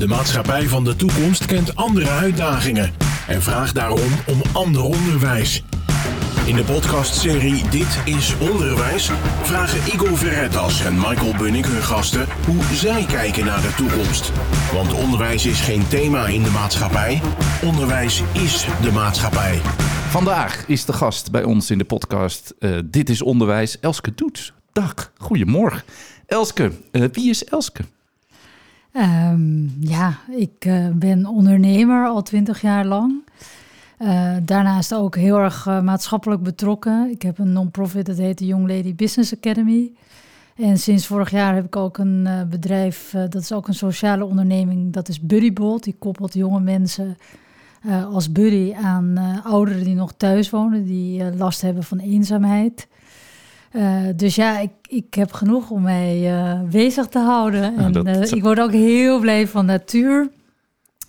De maatschappij van de toekomst kent andere uitdagingen en vraagt daarom om ander onderwijs. In de podcastserie Dit is Onderwijs vragen Igor Verretas en Michael Bunnik hun gasten hoe zij kijken naar de toekomst. Want onderwijs is geen thema in de maatschappij, onderwijs is de maatschappij. Vandaag is de gast bij ons in de podcast eh, Dit is Onderwijs, Elske Doets. Dag, goedemorgen. Elske, uh, wie is Elske? Um, ja, ik uh, ben ondernemer al twintig jaar lang. Uh, daarnaast ook heel erg uh, maatschappelijk betrokken. Ik heb een non-profit, dat heet de Young Lady Business Academy. En sinds vorig jaar heb ik ook een bedrijf, dat is ook een sociale onderneming, dat is Buddybolt. Die koppelt jonge mensen als buddy aan ouderen die nog thuis wonen, die last hebben van eenzaamheid. Dus ja, ik, ik heb genoeg om mij bezig te houden. En dat... ik word ook heel blij van natuur.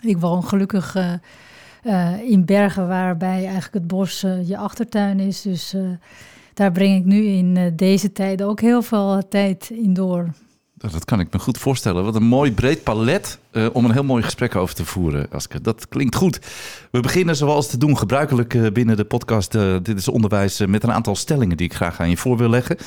Ik woon gelukkig uh, in bergen waarbij eigenlijk het bos uh, je achtertuin is. Dus uh, daar breng ik nu in deze tijd ook heel veel tijd in door. Dat kan ik me goed voorstellen. Wat een mooi breed palet uh, om een heel mooi gesprek over te voeren, Aske. Dat klinkt goed. We beginnen zoals te doen gebruikelijk uh, binnen de podcast uh, Dit is Onderwijs met een aantal stellingen die ik graag aan je voor wil leggen.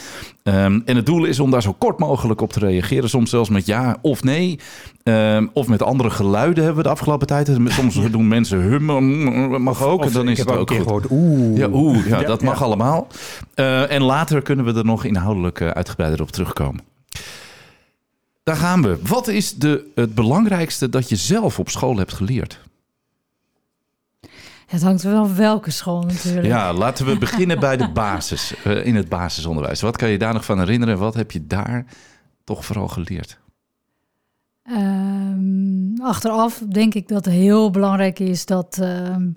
Um, en het doel is om daar zo kort mogelijk op te reageren. Soms zelfs met ja of nee. Um, of met andere geluiden hebben we de afgelopen tijd. Soms doen mensen hummen, mag ook. Of, en dan is het heb ook een goed. gehoord oeh. Ja, oeh, ja, Ja, dat mag allemaal. en later kunnen we er nog inhoudelijk uitgebreider op terugkomen. Daar gaan we. Wat is de, het belangrijkste dat je zelf op school hebt geleerd? Het hangt wel van welke school natuurlijk. Ja, laten we beginnen bij de basis, uh, in het basisonderwijs. Wat kan je daar nog van herinneren? Wat heb je daar toch vooral geleerd? Um, achteraf denk ik dat het heel belangrijk is dat um,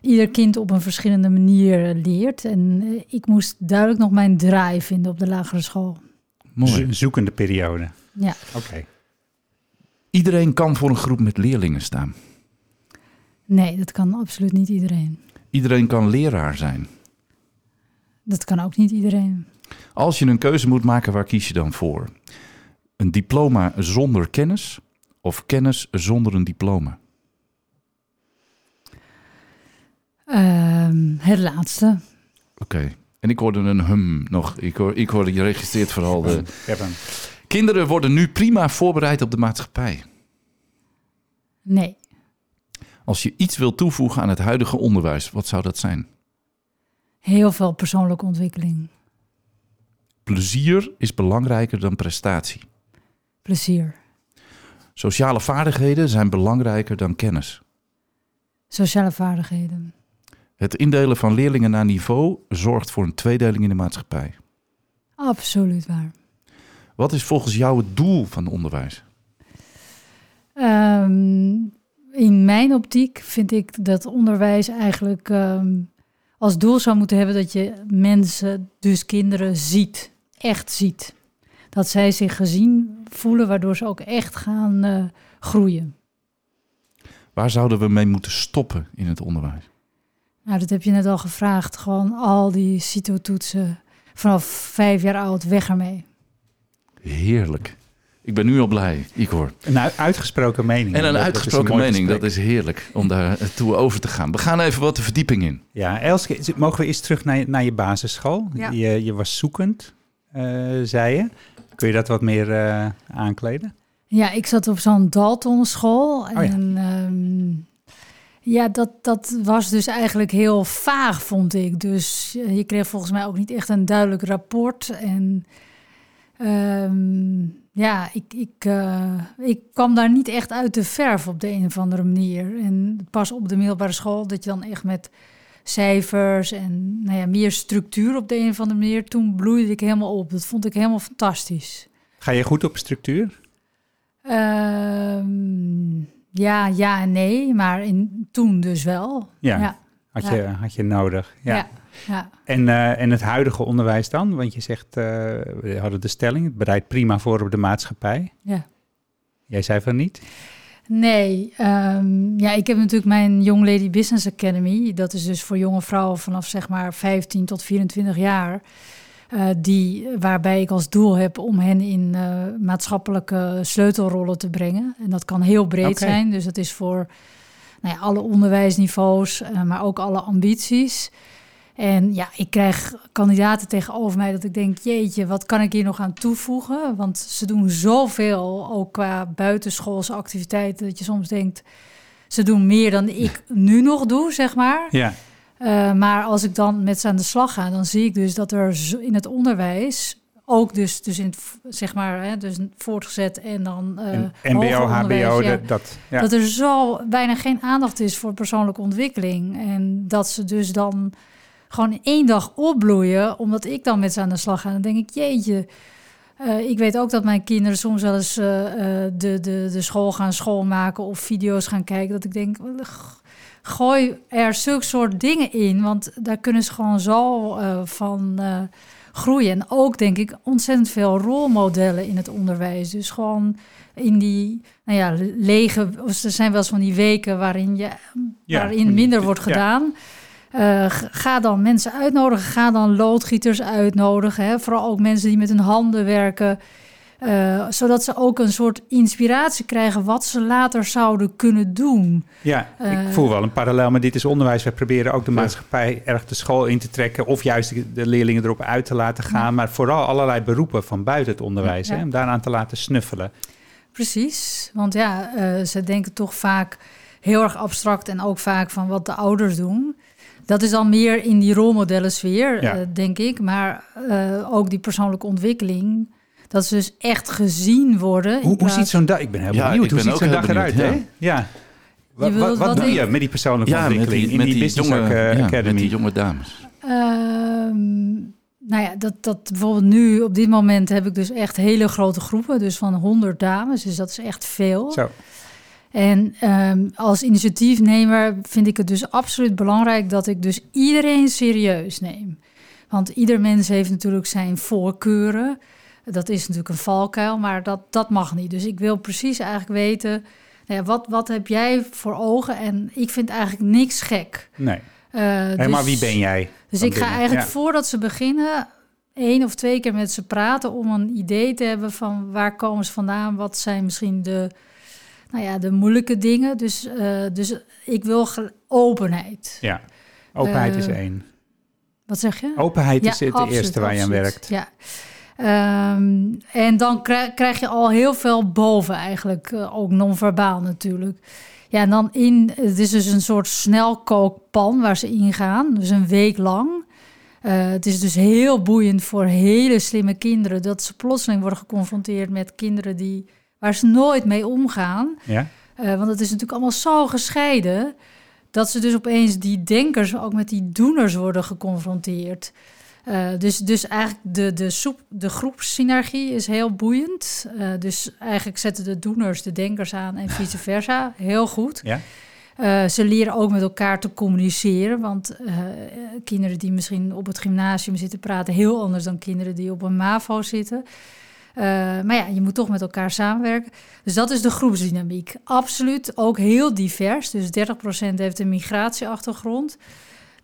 ieder kind op een verschillende manier leert. En uh, ik moest duidelijk nog mijn draai vinden op de lagere school. Mooi. Zo- Zoekende periode. Ja. Oké. Iedereen kan voor een groep met leerlingen staan. Nee, dat kan absoluut niet iedereen. Iedereen kan leraar zijn. Dat kan ook niet iedereen. Als je een keuze moet maken, waar kies je dan voor? Een diploma zonder kennis of kennis zonder een diploma? Um, het laatste. Oké. Okay. En ik hoorde een hum nog. Ik, hoor, ik hoorde, je registreert vooral de... Ik heb hem. Kinderen worden nu prima voorbereid op de maatschappij. Nee. Als je iets wil toevoegen aan het huidige onderwijs, wat zou dat zijn? Heel veel persoonlijke ontwikkeling. Plezier is belangrijker dan prestatie. Plezier. Sociale vaardigheden zijn belangrijker dan kennis. Sociale vaardigheden. Het indelen van leerlingen naar niveau zorgt voor een tweedeling in de maatschappij. Absoluut waar. Wat is volgens jou het doel van onderwijs? Um, in mijn optiek vind ik dat onderwijs eigenlijk um, als doel zou moeten hebben dat je mensen, dus kinderen, ziet. Echt ziet. Dat zij zich gezien voelen, waardoor ze ook echt gaan uh, groeien. Waar zouden we mee moeten stoppen in het onderwijs? Nou, dat heb je net al gevraagd. Gewoon al die CITO-toetsen vanaf vijf jaar oud, weg ermee. Heerlijk. Ik ben nu al blij, Igor. Een uitgesproken mening. En een dat, uitgesproken dat mening, gesprek. dat is heerlijk om daar toe over te gaan. We gaan even wat de verdieping in. Ja, Elske, mogen we eens terug naar je, naar je basisschool? Ja. Je, je was zoekend, uh, zei je. Kun je dat wat meer uh, aankleden? Ja, ik zat op zo'n Dalton school. En oh ja. Um, ja, dat, dat was dus eigenlijk heel vaag, vond ik. Dus je kreeg volgens mij ook niet echt een duidelijk rapport. En um, ja, ik, ik, uh, ik kwam daar niet echt uit de verf op de een of andere manier. En pas op de middelbare school dat je dan echt met cijfers en nou ja, meer structuur op de een of andere manier. Toen bloeide ik helemaal op. Dat vond ik helemaal fantastisch. Ga je goed op structuur? Um, ja, ja en nee, maar in, toen dus wel. Ja, ja. Had, je, ja. had je nodig. Ja. Ja. En, uh, en het huidige onderwijs dan? Want je zegt, uh, we hadden de stelling, het bereidt prima voor op de maatschappij. Ja. Jij zei van niet? Nee, um, ja, ik heb natuurlijk mijn Young Lady Business Academy. Dat is dus voor jonge vrouwen vanaf zeg maar 15 tot 24 jaar. eh, die, waarbij ik als doel heb om hen in eh, maatschappelijke sleutelrollen te brengen. En dat kan heel breed zijn. Dus dat is voor nou ja, alle onderwijsniveaus, eh, maar ook alle ambities. En ja, ik krijg kandidaten tegenover mij dat ik denk, jeetje, wat kan ik hier nog aan toevoegen? Want ze doen zoveel, ook qua buitenschoolse activiteiten, dat je soms denkt, ze doen meer dan ik nu nog doe, zeg maar. Ja, Uh, maar als ik dan met ze aan de slag ga, dan zie ik dus dat er in het onderwijs, ook dus, dus in het, zeg maar, hè, dus voortgezet en dan uh, en MBO, HBO, ja, dat, ja. dat er zo bijna geen aandacht is voor persoonlijke ontwikkeling. En dat ze dus dan gewoon in één dag opbloeien, omdat ik dan met ze aan de slag ga. Dan denk ik, jeetje, uh, ik weet ook dat mijn kinderen soms wel eens uh, de, de, de school gaan schoonmaken of video's gaan kijken. Dat ik denk, gooi er zulke soort dingen in, want daar kunnen ze gewoon zo uh, van groeien. En ook denk ik ontzettend veel rolmodellen in het onderwijs. Dus gewoon in die, nou ja, lege, of er zijn wel eens van die weken waarin, je, ja, waarin minder wordt gedaan. Ja. Uh, ga dan mensen uitnodigen, ga dan loodgieters uitnodigen. Hè? Vooral ook mensen die met hun handen werken. Uh, zodat ze ook een soort inspiratie krijgen wat ze later zouden kunnen doen. Ja, uh, ik voel wel een parallel met dit is onderwijs. We proberen ook de maatschappij erg de school in te trekken... of juist de, de leerlingen erop uit te laten gaan. Ja. Maar vooral allerlei beroepen van buiten het onderwijs, ja. hè, om daaraan te laten snuffelen. Precies, want ja, uh, ze denken toch vaak heel erg abstract... en ook vaak van wat de ouders doen... Dat is dan meer in die rolmodellen sfeer, ja. denk ik. Maar ook die persoonlijke ontwikkeling dat ze dus echt gezien worden. Hoe, hoe ziet zo'n dag? Ik ben heel ja, benieuwd. Hoe ziet zo'n dag benieuwd, eruit? Ja. Hè? ja. Wat, wat, wat doe je met die persoonlijke ja, ontwikkeling met die, in die, die Business jonge, uh, ja, Academy? Met die jonge dames. Um, nou ja, dat, dat bijvoorbeeld nu op dit moment heb ik dus echt hele grote groepen. Dus van 100 dames. Dus dat is echt veel. Zo. En um, als initiatiefnemer vind ik het dus absoluut belangrijk dat ik dus iedereen serieus neem. Want ieder mens heeft natuurlijk zijn voorkeuren. Dat is natuurlijk een valkuil, maar dat, dat mag niet. Dus ik wil precies eigenlijk weten, nou ja, wat, wat heb jij voor ogen? En ik vind eigenlijk niks gek. Nee. Uh, hey, dus, maar wie ben jij? Dus ik ga eigenlijk ja. voordat ze beginnen één of twee keer met ze praten om een idee te hebben van waar komen ze vandaan, wat zijn misschien de, nou ja, de moeilijke dingen. Dus, uh, dus ik wil openheid. Ja, openheid uh, is één. Wat zeg je? Openheid ja, is het absoluut, eerste waar je aan werkt. Ja. Um, en dan krijg, krijg, je al heel veel boven eigenlijk, uh, ook non-verbaal natuurlijk. Ja, en dan in, het is dus een soort snelkookpan waar ze in gaan, dus een week lang. Uh, het is dus heel boeiend voor hele slimme kinderen dat ze plotseling worden geconfronteerd met kinderen die, waar ze nooit mee omgaan. Ja. Uh, want het is natuurlijk allemaal zo gescheiden dat ze dus opeens die denkers ook met die doeners worden geconfronteerd. Uh, dus, dus eigenlijk de, de, soep, de groepssynergie is heel boeiend. Uh, dus eigenlijk zetten de doeners de denkers aan en vice versa. Heel goed. Ja. Uh, ze leren ook met elkaar te communiceren. Want kinderen die misschien op het gymnasium zitten praten... heel anders dan kinderen die op een MAVO zitten. Maar ja, je moet toch met elkaar samenwerken. Dus dat is de groepsdynamiek. Absoluut ook heel divers. Dus 30% heeft een migratieachtergrond...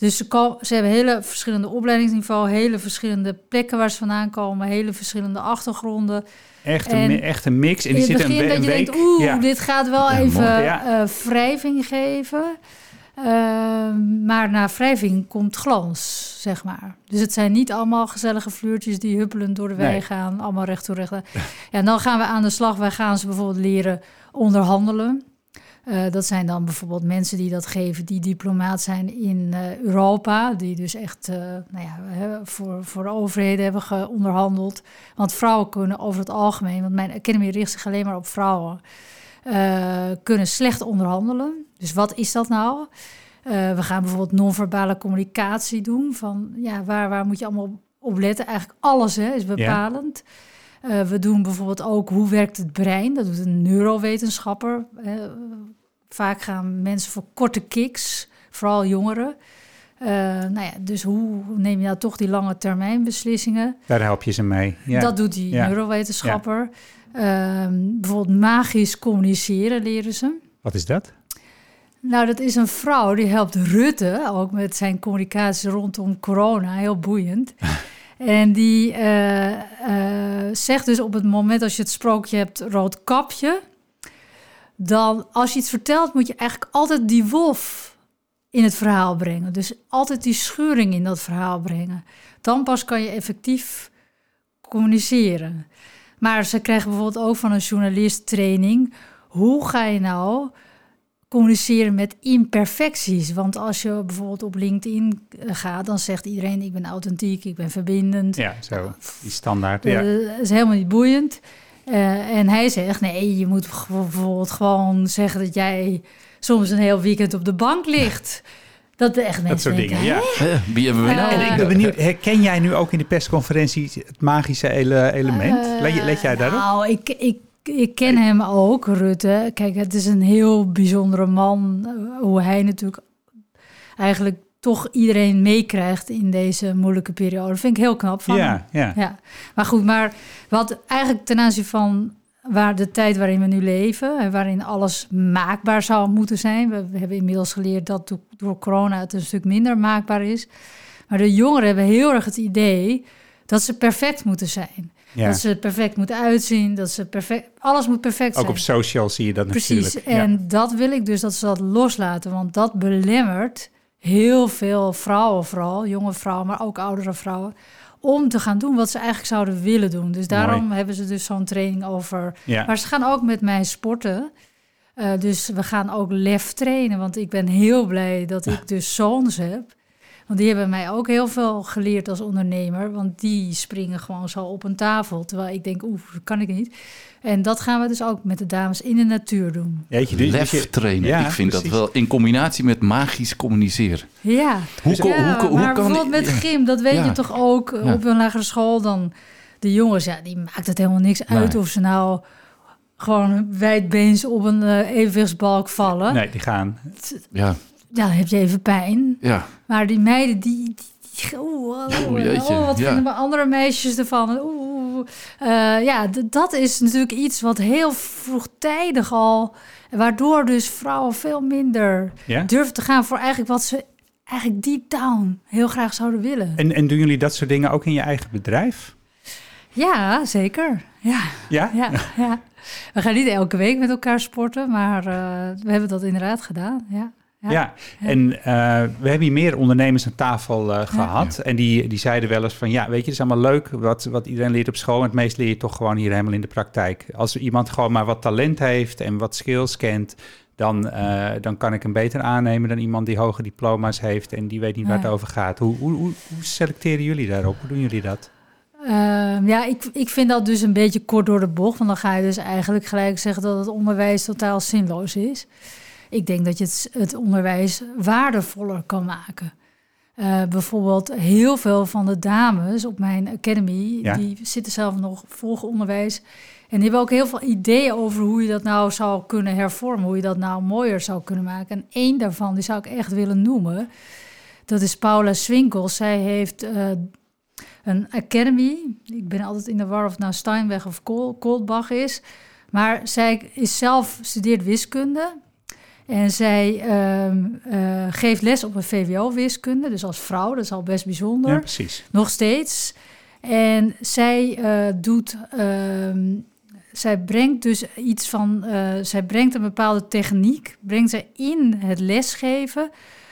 Dus ze, ze, hebben hele verschillende opleidingsniveau, hele verschillende plekken waar ze vandaan komen, hele verschillende achtergronden. Echt een, echt een mix. En die zit een, dat je week. denkt, oeh, ja. dit gaat wel Ja, even uh, wrijving geven. Uh, maar na wrijving komt glans, zeg maar. Dus het zijn niet allemaal gezellige fluurtjes die huppelend door de wei Nee. gaan, allemaal recht toe recht. Ja, en dan gaan we aan de slag. Wij gaan ze bijvoorbeeld leren onderhandelen. Uh, dat zijn dan bijvoorbeeld mensen die dat geven, die diplomaat zijn in uh, Europa, die dus echt uh, nou ja, voor, voor de overheden hebben geonderhandeld. Want vrouwen kunnen over het algemeen, want mijn academy richt zich alleen maar op vrouwen, kunnen slecht onderhandelen. Dus wat is dat nou? we gaan bijvoorbeeld non-verbale communicatie doen. Van ja, waar, waar moet je allemaal op letten? Eigenlijk alles hè, is bepalend. Ja. Uh, we doen bijvoorbeeld ook hoe werkt het brein. Dat doet een neurowetenschapper. Uh, vaak gaan mensen voor korte kicks, vooral jongeren. Uh, nou ja, dus hoe neem je nou toch die lange termijn beslissingen? Daar help je ze mee. Ja. Dat doet die ja. neurowetenschapper. Ja. bijvoorbeeld magisch communiceren leren ze. Wat is dat? Nou, dat is een vrouw die helpt Rutte, ook met zijn communicatie rondom corona, heel boeiend. En die eh, eh, zegt dus op het moment als je het sprookje hebt, rood kapje. Dan als je iets vertelt, moet je eigenlijk altijd die wolf in het verhaal brengen. Dus altijd die schuring in dat verhaal brengen. Dan pas kan je effectief communiceren. Maar ze krijgen bijvoorbeeld ook van een journalist training. Hoe ga je nou communiceren met imperfecties? Want als je bijvoorbeeld op LinkedIn eh, gaat, dan zegt iedereen: ik ben authentiek, ik ben verbindend. Ja, zo. Die standaard. Ja. Dat is helemaal niet boeiend. Eh, en hij zegt: nee, je moet bijvoorbeeld gewoon zeggen dat jij soms een heel weekend op de bank ligt. Dat echt mensen Dat soort denken, dingen, ja. Hè, wie hebben we nou? En ik ben benieuwd, herken jij nu ook in de persconferentie het magische ele- element? let, je- let jij daarop? Nou, ik, ik, ik ken hem ook, Rutte. Kijk, het is een heel bijzondere man. eh, Hoe hij natuurlijk eigenlijk toch iedereen meekrijgt in deze moeilijke periode. Dat vind ik heel knap van hem. ja, ja. Ja, maar goed, maar wat eigenlijk ten aanzien van waar de tijd waarin we nu leven, en waarin alles maakbaar zou moeten zijn. We, we hebben inmiddels geleerd dat do- door corona het een stuk minder maakbaar is. Maar de jongeren hebben heel erg het idee dat ze perfect moeten zijn. Ja. Dat ze er perfect moeten uitzien, dat ze perfect, alles moet perfect Ook zijn. op social zie je dat Precies, natuurlijk. en dat wil ik dus dat ze dat loslaten, want dat belemmert heel veel vrouwen vooral, jonge vrouwen, maar ook oudere vrouwen, om te gaan doen wat ze eigenlijk zouden willen doen. Dus daarom hebben ze dus zo'n training over. Ja. Maar ze gaan ook met mij sporten. Eh, dus we gaan ook lef trainen, want ik ben heel blij dat ik dus zoons heb. Want die hebben mij ook heel veel geleerd als ondernemer. Want die springen gewoon zo op een tafel. Terwijl ik denk, oeh, dat kan ik niet. En dat gaan we dus ook met de dames in de natuur doen. Jeetje, dus- dus Lef je- trainen. Ja, ik vind precies. dat wel in combinatie met magisch communiceren. Ja, Hoe, ja hoe, hoe, maar kan bijvoorbeeld met gym, dat weet Ja. je toch ook Ja. op een lagere school. Dan de jongens, ja, die maakt het helemaal niks uit Nee. of ze nou gewoon wijdbeens op een eh, evenwichtsbalk vallen. Nee, die gaan. Ja, dan heb je even pijn. ja. Maar die meiden, die... die, die oeh, oeh, Oeh, jeetje, oh, wat ja. vinden andere meisjes ervan? Oeh, Eh, ja, dat is natuurlijk iets wat heel vroegtijdig al... Waardoor dus vrouwen veel minder Ja? durven te gaan voor eigenlijk wat ze eigenlijk deep down heel graag zouden willen. En, en doen jullie dat soort dingen ook in je eigen bedrijf? Ja, zeker. Ja, Ja? ja, ja. We gaan niet elke week met elkaar sporten, maar eh, we hebben dat inderdaad gedaan. Ja, ja. Ja, en eh, we hebben hier meer ondernemers aan tafel eh, gehad. En die, die zeiden wel eens van, ja, weet je, het is allemaal leuk wat, wat iedereen leert op school. Maar het meest leer je toch gewoon hier helemaal in de praktijk. Als iemand gewoon maar wat talent heeft en wat skills kent, dan, eh, dan kan ik hem beter aannemen dan iemand die hoge diploma's heeft en die weet niet waar het over gaat. Hoe, hoe, hoe, hoe selecteren jullie daarop? Hoe doen jullie dat? Ehm, ja, ik, ik vind dat dus een beetje kort door de bocht. Want dan ga je dus eigenlijk gelijk zeggen dat het onderwijs totaal zinloos is. Ik denk dat je het, het onderwijs waardevoller kan maken. Eh, bijvoorbeeld heel veel van de dames op mijn academy, Ja. die zitten zelf nog volgen onderwijs. En die hebben ook heel veel ideeën over hoe je dat nou zou kunnen hervormen, hoe je dat nou mooier zou kunnen maken. En één daarvan, die zou ik echt willen noemen, dat is Paula Swinkels. Zij heeft eh, een academy. Ik ben altijd in de war of het nou Steinweg of Koolbach is. Maar zij is zelf studeert wiskunde. En zij ehm, eh, geeft les op een VWO-wiskunde. Dus als vrouw, dat is al best bijzonder. Ja, precies. Nog steeds. En zij eh, doet. ehm, zij brengt dus iets van. eh, zij brengt een bepaalde techniek. Brengt zij in het lesgeven.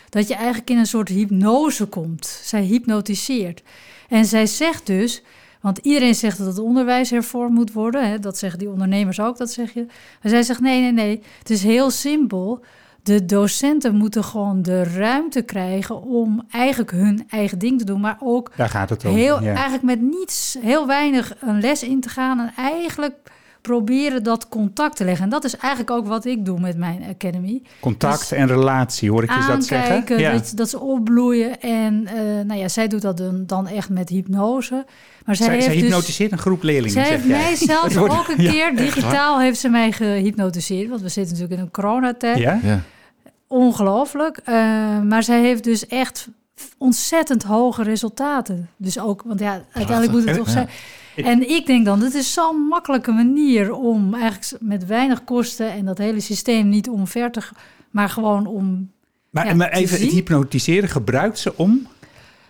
Dat je eigenlijk in een soort hypnose komt. Zij hypnotiseert. En zij zegt dus. Want iedereen zegt dat het onderwijs hervormd moet worden. Hè? Dat zeggen die ondernemers ook, dat zeg je. Maar zij zegt nee, nee, nee. Het is heel simpel. De docenten moeten gewoon de ruimte krijgen om eigenlijk hun eigen ding te doen. Maar ook Daar gaat het om. heel, ja. eigenlijk met niets, heel weinig een les in te gaan. En eigenlijk proberen dat contact te leggen. En dat is eigenlijk ook wat ik doe met mijn academy. Contact dus en relatie, hoor ik je dat zeggen? Aankijken, Ja. dat, dat ze opbloeien. En eh, nou ja, zij doet dat dan, dan echt met hypnose. Maar zij, Zij, heeft zij dus... hypnotiseert een groep leerlingen, Zij heeft mij zelfs ook een ja. keer digitaal heeft ze mij gehypnotiseerd. Want we zitten natuurlijk in een coronatijd. Ja? Ja. Ongelooflijk. Eh, maar zij heeft dus echt ontzettend hoge resultaten. Dus ook, want ja, uiteindelijk moet het toch Ja. En ik denk dan, dit is zo'n makkelijke manier om eigenlijk met weinig kosten en dat hele systeem niet omver te, maar gewoon om Maar, Ja, maar even, het hypnotiseren gebruikt ze om...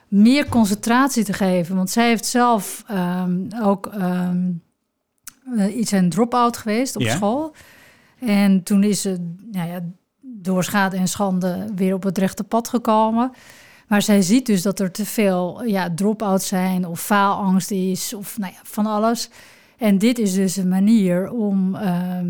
meer concentratie te geven. Want zij heeft zelf ehm, ook ehm, eh, iets een drop-out geweest op school. En toen is ze nou ja, door schade en schande weer op het rechte pad gekomen. Maar zij ziet dus dat er te veel ja, drop-outs zijn of faalangst is of nou ja, van alles. En dit is dus een manier om, ehm,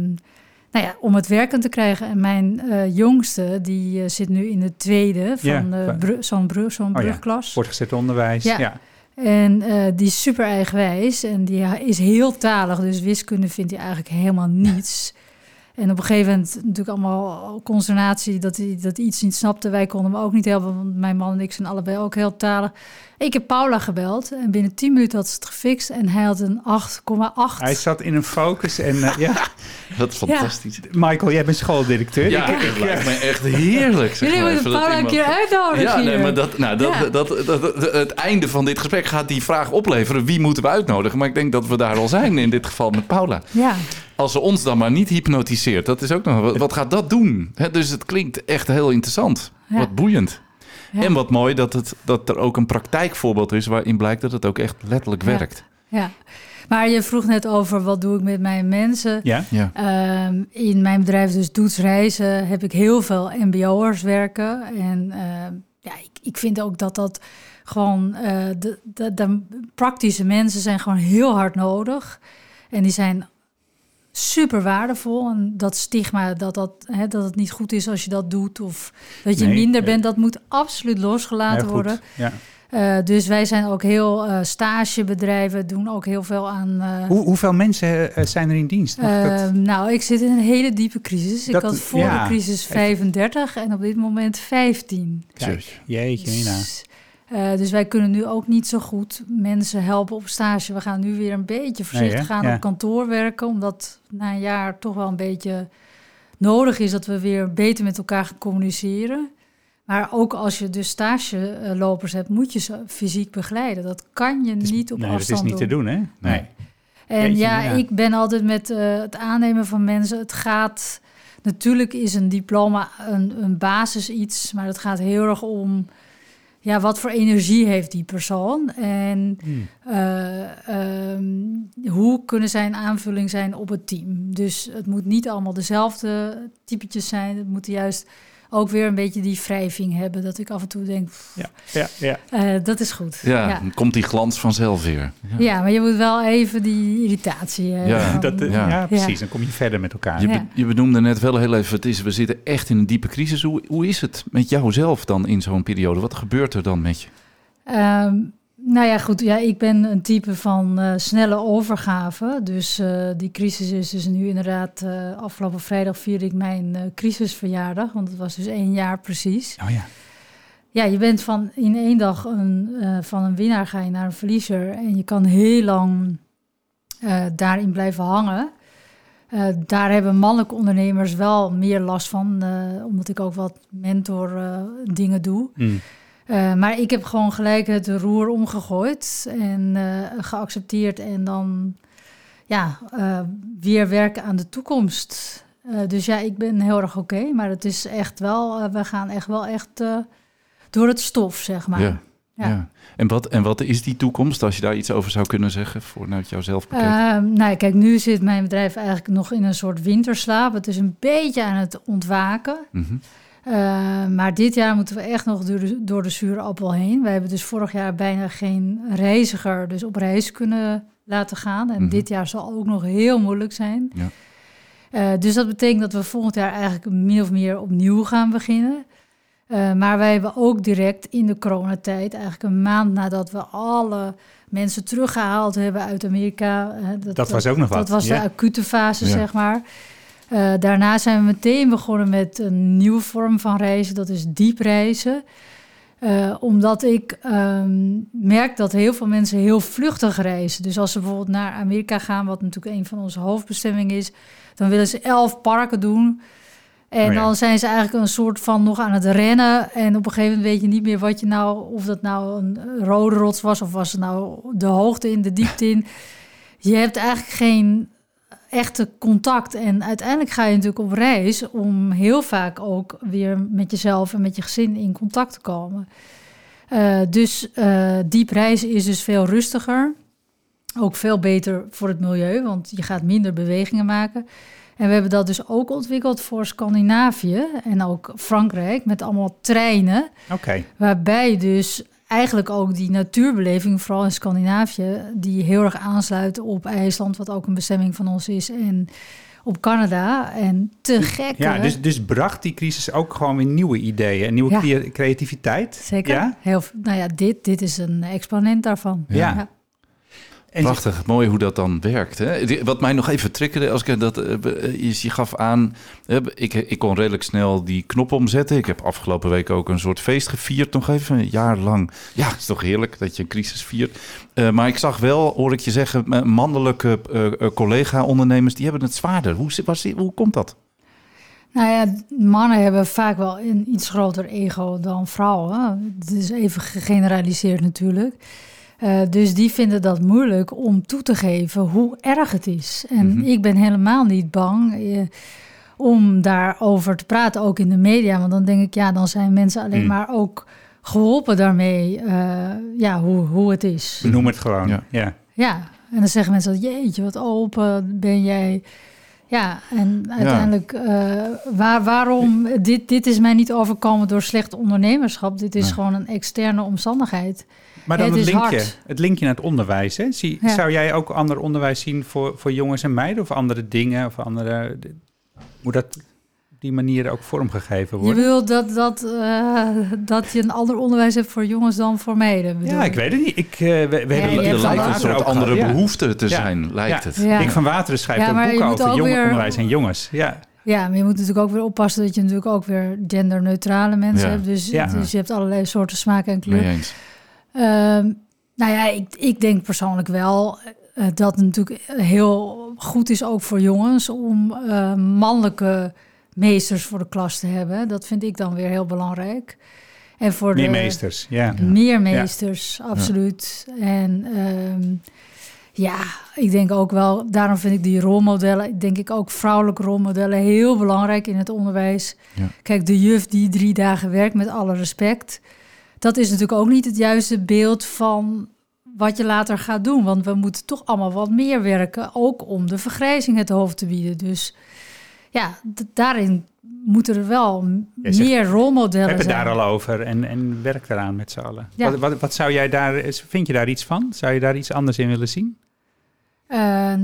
nou ja, om het werkend te krijgen. En mijn eh, jongste, die eh, zit nu in de tweede Ja, van bru- zo'n brug, zo'n Oh ja, brugklas. Voortgezet onderwijs. Ja. Ja. En eh, die is super eigenwijs en die is heel talig. Dus wiskunde vindt hij eigenlijk helemaal niets. En op een gegeven moment natuurlijk allemaal consternatie dat hij, dat iets niet snapte. Wij konden hem ook niet helpen, want mijn man en ik zijn allebei ook heel talig. Ik heb Paula gebeld en binnen 10 minuten had ze het gefixt. En hij had een 8,8. Hij zat in een focus en eh, ja, Dat is fantastisch. Michael, jij bent schooldirecteur. Ja, Ik- het lijkt me echt heerlijk. zeg Jullie maar, moeten Paula een keer uitnodigen Ja, nee, maar dat, nou, dat, Ja. dat, dat, dat- het einde van dit gesprek gaat die vraag opleveren. Wie moeten we uitnodigen? Maar ik denk dat we daar al zijn, in dit geval met Paula. Ja, Als ze ons dan maar niet hypnotiseert, dat is ook nog... Wat, wat gaat dat doen? Hè, dus het klinkt echt heel interessant. Ja. Wat boeiend. Ja. En wat mooi dat, het, dat er ook een praktijkvoorbeeld is... waarin blijkt dat het ook echt letterlijk werkt. ja. Maar je vroeg net over wat doe ik met mijn mensen. Ja, Ja. Ehm, in mijn bedrijf, dus Doets Reizen, heb ik heel veel MBO'ers werken. En ehm, ja, ik, ik vind ook dat dat gewoon eh, de, de, de praktische mensen zijn gewoon heel hard nodig. En die zijn super waardevol. En dat stigma dat, dat, hè, dat het niet goed is als je dat doet of dat je Nee, minder eh, bent, dat moet absoluut losgelaten worden. Ja. Eh, dus wij zijn ook heel eh, stagebedrijven, doen ook heel veel aan. Hoe, hoeveel mensen zijn er in dienst? Mag dat- eh, nou, ik zit in een hele diepe crisis. Ik had voor ja. de crisis 35 en op dit moment 15. Kijk, jeetje, Mina. Dus, eh, dus wij kunnen nu ook niet zo goed mensen helpen op stage. We gaan nu weer een beetje voorzichtig Nee, gaan Ja. op kantoor werken, omdat na een jaar toch wel een beetje nodig is dat we weer beter met elkaar gaan communiceren. Maar ook als je dus stagelopers hebt, moet je ze fysiek begeleiden. Dat kan je is- niet op nee, dat afstand is niet doen. te doen, hè? Nee. En Jeetje, ja, ja. ik ben altijd met eh, het aannemen van mensen. Het gaat. Natuurlijk is een diploma een, een basis iets, maar het gaat heel erg om. Ja, wat voor energie heeft die persoon? En Hmm. eh, ehm, hoe kunnen zij een aanvulling zijn op het team? Dus het moet niet allemaal dezelfde typetjes zijn. Het moet juist ook weer een beetje die wrijving hebben. Dat ik af en toe denk, Ja, ja, ja. eh, dat is goed. Ja, ja. dan komt die glans vanzelf weer. Ja. Ja, maar je moet wel even die irritatie. eh, Ja, van- Dat, eh, Ja. ja. precies. Dan kom je verder met elkaar. Je, be- je benoemde net wel heel even, het is, we zitten echt in een diepe crisis. Hoe, hoe is het met jou zelf dan in zo'n periode? Wat gebeurt er dan met je? Ehm, nou ja, goed. Ja, ik ben een type van eh, snelle overgave. Dus eh, die crisis is dus nu inderdaad... eh, afgelopen vrijdag vierde ik mijn crisisverjaardag. Want het was dus één jaar precies. Oh ja. Ja, je bent van in één dag een, van een winnaar ga je naar een verliezer. En je kan heel lang daarin blijven hangen. Daar hebben mannelijke ondernemers wel meer last van. omdat ik ook wat mentor dingen doe. Hmm. Eh, maar ik heb gewoon gelijk het roer omgegooid en eh, geaccepteerd en dan ja, eh, weer werken aan de toekomst. Dus ja, ik ben heel erg oké, maar het is echt wel, we gaan echt wel echt door het stof, zeg maar. Ja. Ja. Ja. En, wat, en wat is die toekomst, als je daar iets over zou kunnen zeggen, vanuit jouzelf bekeken? Ehm, nou, kijk, nu zit mijn bedrijf eigenlijk nog in een soort winterslaap. Het is een beetje aan het ontwaken. Mhm. Uh, maar dit jaar moeten we echt nog door de, door de zure appel heen. We hebben dus vorig jaar bijna geen reiziger dus op reis kunnen laten gaan. En Mhm. dit jaar zal ook nog heel moeilijk zijn. Ja. Uh, dus dat betekent dat we volgend jaar eigenlijk min of meer opnieuw gaan beginnen. Uh, maar wij hebben ook direct in de coronatijd, eigenlijk een maand nadat we alle mensen teruggehaald hebben uit Amerika. uh, Dat, dat was ook nog wat. Dat was ja. de acute fase, Ja. zeg maar. Uh, daarna zijn we meteen begonnen met een nieuwe vorm van reizen, dat is diep reizen. Uh, omdat ik um, merk dat heel veel mensen heel vluchtig reizen. Dus als ze bijvoorbeeld naar Amerika gaan, wat natuurlijk een van onze hoofdbestemmingen is, dan willen ze elf parken doen. En Oh ja. dan zijn ze eigenlijk een soort van nog aan het rennen. En op een gegeven moment weet je niet meer wat je nou, of dat nou een rode rots was, of was het nou de hoogte in, de diepte in. Je hebt eigenlijk geen echte contact. En uiteindelijk ga je natuurlijk op reis om heel vaak ook weer met jezelf en met je gezin in contact te komen. Uh, dus uh, die prijs is dus veel rustiger. Ook veel beter voor het milieu, want je gaat minder bewegingen maken. En we hebben dat dus ook ontwikkeld voor Scandinavië en ook Frankrijk met allemaal treinen. Oké. Waarbij dus eigenlijk ook die natuurbeleving, vooral in Scandinavië, die heel erg aansluit op IJsland, wat ook een bestemming van ons is. En op Canada. En te gek. Ja, dus, dus bracht die crisis ook gewoon weer nieuwe ideeën en nieuwe ja. creativiteit. Zeker. Ja? Heel, nou ja, dit, dit is een exponent daarvan. ja. ja. En Prachtig, mooi hoe dat dan werkt. Hè? Wat mij nog even triggerde, als ik dat uh, je gaf aan, ik, ik kon redelijk snel die knop omzetten. Ik heb afgelopen week ook een soort feest gevierd, nog even een jaar lang. Ja, het is toch heerlijk dat je een crisis viert. Uh, maar ik zag wel, hoor ik je zeggen, mannelijke collega-ondernemers, die hebben het zwaarder. Hoe, was, hoe komt dat? Nou ja, mannen hebben vaak wel een iets groter ego dan vrouwen. Het is even gegeneraliseerd natuurlijk. Uh, dus die vinden dat moeilijk om toe te geven hoe erg het is. En mm -hmm. ik ben helemaal niet bang uh, om daarover te praten, ook in de media. Want dan denk ik, ja, dan zijn mensen alleen mm. maar ook geholpen daarmee, uh, ja, hoe, hoe het is. Noem het gewoon, ja. ja. Ja, en dan zeggen mensen, jeetje, wat open ben jij. Ja, en uiteindelijk, ja. waar, waarom, dit, dit is mij niet overkomen door slecht ondernemerschap. Dit is nee. gewoon een externe omstandigheid. Maar dan het, het, linkje, het linkje naar het onderwijs. Hè? Zie, ja. Zou jij ook ander onderwijs zien voor, voor jongens en meiden? Of andere dingen? Of andere, moet dat op die manier ook vormgegeven worden? Je wil dat, dat, uh, dat je een ander onderwijs hebt voor jongens dan voor meiden? Ja, ik weet het niet. Ik, uh, we, we ja, hebben er lijkt een soort andere gehad. behoefte te zijn, lijkt het. Ik van Wateren schrijft ook boeken over jongeronderwijs en jongens. Ja. Ja, maar je moet natuurlijk ook weer oppassen dat je natuurlijk ook weer genderneutrale mensen hebt. Dus, dus je hebt allerlei soorten smaak en kleur. Um, nou ja, ik, ik denk persoonlijk wel uh, dat het natuurlijk heel goed is ook voor jongens om uh, mannelijke meesters voor de klas te hebben. Dat vind ik dan weer heel belangrijk. En voor meer de, meesters, ja. Meer meesters, ja. absoluut. Ja. En um, ja, ik denk ook wel, daarom vind ik die rolmodellen, denk ik ook vrouwelijke rolmodellen heel belangrijk in het onderwijs. Ja. Kijk, de juf die drie dagen werkt, met alle respect dat is natuurlijk ook niet het juiste beeld van wat je later gaat doen. Want we moeten toch allemaal wat meer werken, ook om de vergrijzing het hoofd te bieden. Dus ja, daarin moeten er wel meer rolmodellen zijn. Heb het daar al over en, en werk eraan met z'n allen. Ja. Wat, wat, wat, zou jij daar, vind je daar iets van? Zou je daar iets anders in willen zien? Uh,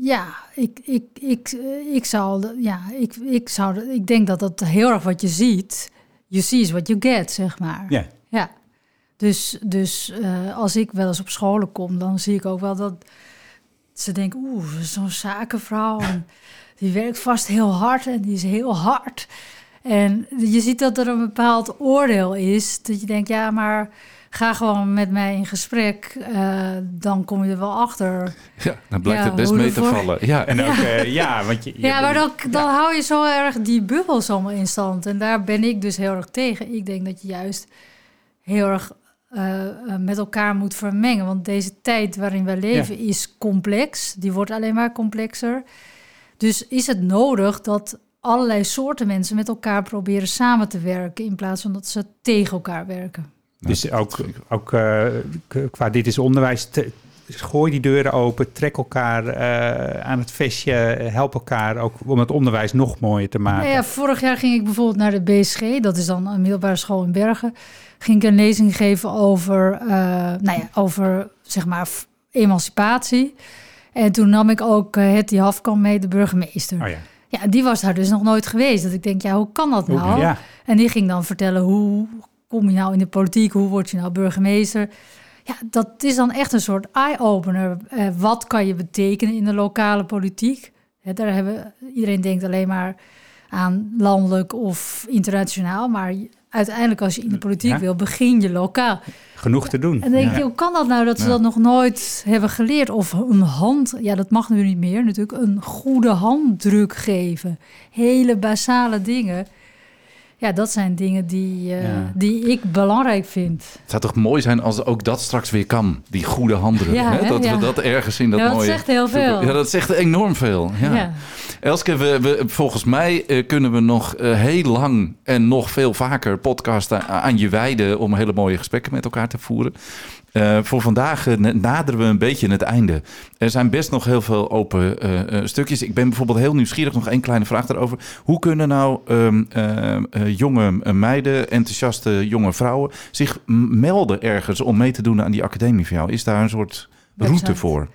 ja, ik, ik, ik, ik zou, ja, ik, ik zou, ik denk dat dat heel erg wat je ziet. You see is what you get, zeg maar. Ja. Ja, dus, dus uh, als ik wel eens op scholen kom, dan zie ik ook wel dat ze denken, oeh, zo'n zakenvrouw, en die werkt vast heel hard en die is heel hard. En je ziet dat er een bepaald oordeel is, dat je denkt, ja, maar ga gewoon met mij in gesprek, uh, dan kom je er wel achter. Ja, dan blijkt ja, het best mee te vallen. Ja, en ook, ja, uh, ja want je, je ja, maar dan, dan ja. hou je zo erg die bubbels allemaal in stand. En daar ben ik dus heel erg tegen. Ik denk dat je juist heel erg uh, met elkaar moet vermengen. Want deze tijd waarin wij leven ja. is complex. Die wordt alleen maar complexer. Dus is het nodig dat allerlei soorten mensen met elkaar proberen samen te werken... in plaats van dat ze tegen elkaar werken. Dus ook, ook uh, qua dit is onderwijs... Te, gooi die deuren open, trek elkaar uh, aan het vestje, help elkaar ook om het onderwijs nog mooier te maken. Ja, ja, vorig jaar ging ik bijvoorbeeld naar de BSG, dat is dan een middelbare school in Bergen ging ik een lezing geven over, uh, nou ja, over zeg maar emancipatie. En toen nam ik ook uh, Hetty Hafkamp mee, de burgemeester. Oh ja. ja, die was daar dus nog nooit geweest. Dat ik denk, ja, hoe kan dat nou? Ja. En die ging dan vertellen, hoe kom je nou in de politiek? Hoe word je nou burgemeester? Ja, dat is dan echt een soort eye-opener. Uh, wat kan je betekenen in de lokale politiek? Daar hebben, iedereen denkt alleen maar aan landelijk of internationaal. Maar uiteindelijk als je in de politiek ja. wil, begin je lokaal. Genoeg te doen. En denk je, ja. hoe kan dat nou dat ze dat nog nooit hebben geleerd? Of een hand, ja dat mag nu niet meer natuurlijk, een goede handdruk geven. Hele basale dingen. Ja, dat zijn dingen die, eh, Ja. die ik belangrijk vind. Het zou toch mooi zijn als ook dat straks weer kan, die goede handdruk. Ja, hè? hè? Dat Ja. we dat ergens in dat Ja, dat mooie... zegt heel veel. Ja, dat zegt enorm veel. Ja. Ja. Elske, we, we, volgens mij eh, kunnen we nog eh, heel lang en nog veel vaker podcasten aan je wijden om hele mooie gesprekken met elkaar te voeren. Eh, voor vandaag eh, na- naderen we een beetje het einde. Er zijn best nog heel veel open eh, stukjes. Ik ben bijvoorbeeld heel nieuwsgierig, nog één kleine vraag daarover. Hoe kunnen nou ehm, eh, eh, jonge meiden, enthousiaste jonge vrouwen zich melden ergens om mee te doen aan die academie van jou? Is daar een soort route Website. voor?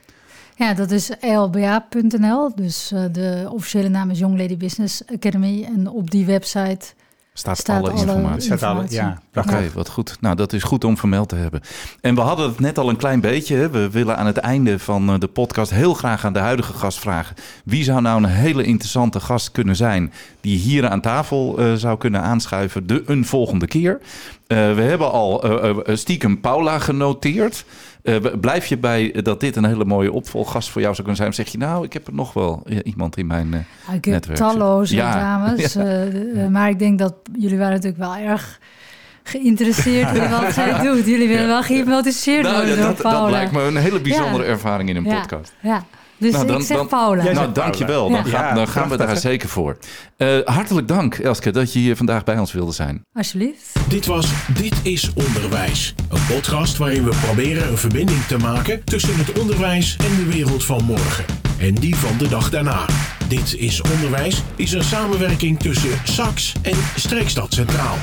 Ja, dat is lba.nl. Dus de officiële naam is Young Lady Business Academy. En op die website Staat, Staat alle alle- informatie. Ja, Oké, wat goed. Nou, dat is goed om vermeld te hebben. En we hadden het net al een klein beetje. Hè. We willen aan het einde van eh, de podcast heel graag aan de huidige gast vragen. Wie zou nou een hele interessante gast kunnen zijn die hier aan tafel eh, zou kunnen aanschuiven de een volgende keer? Eh, we hebben al eh, eh, stiekem Paula genoteerd. Eh, blijf je bij eh, dat dit een hele mooie opvolggast voor jou zou kunnen zijn? Of zeg je nou, ik heb er nog wel eh, iemand in mijn... eh, Ja, Ik heb Netwerk, talloze ja. dames. eh, eh, maar ik denk dat jullie waren natuurlijk wel erg geïnteresseerd in wat zij doet. Jullie willen wel gehypnotiseerd Nou, worden dat, door dat, dat lijkt me een hele bijzondere Ja. ervaring in een Ja, podcast. Ja, dus Nou, dan- ik zeg dan- Paula. Jij Nou, dankjewel. Dan, Ja. gaan, dan gaan we daar zeker voor. Eh, hartelijk dank, Elske, dat je hier vandaag bij ons wilde zijn. Alsjeblieft. Dit was Dit is Onderwijs. Een podcast waarin we proberen een verbinding te maken tussen het onderwijs en de wereld van morgen. En die van de dag daarna. Dit is Onderwijs is een samenwerking tussen SAX en Streekstad Centraal.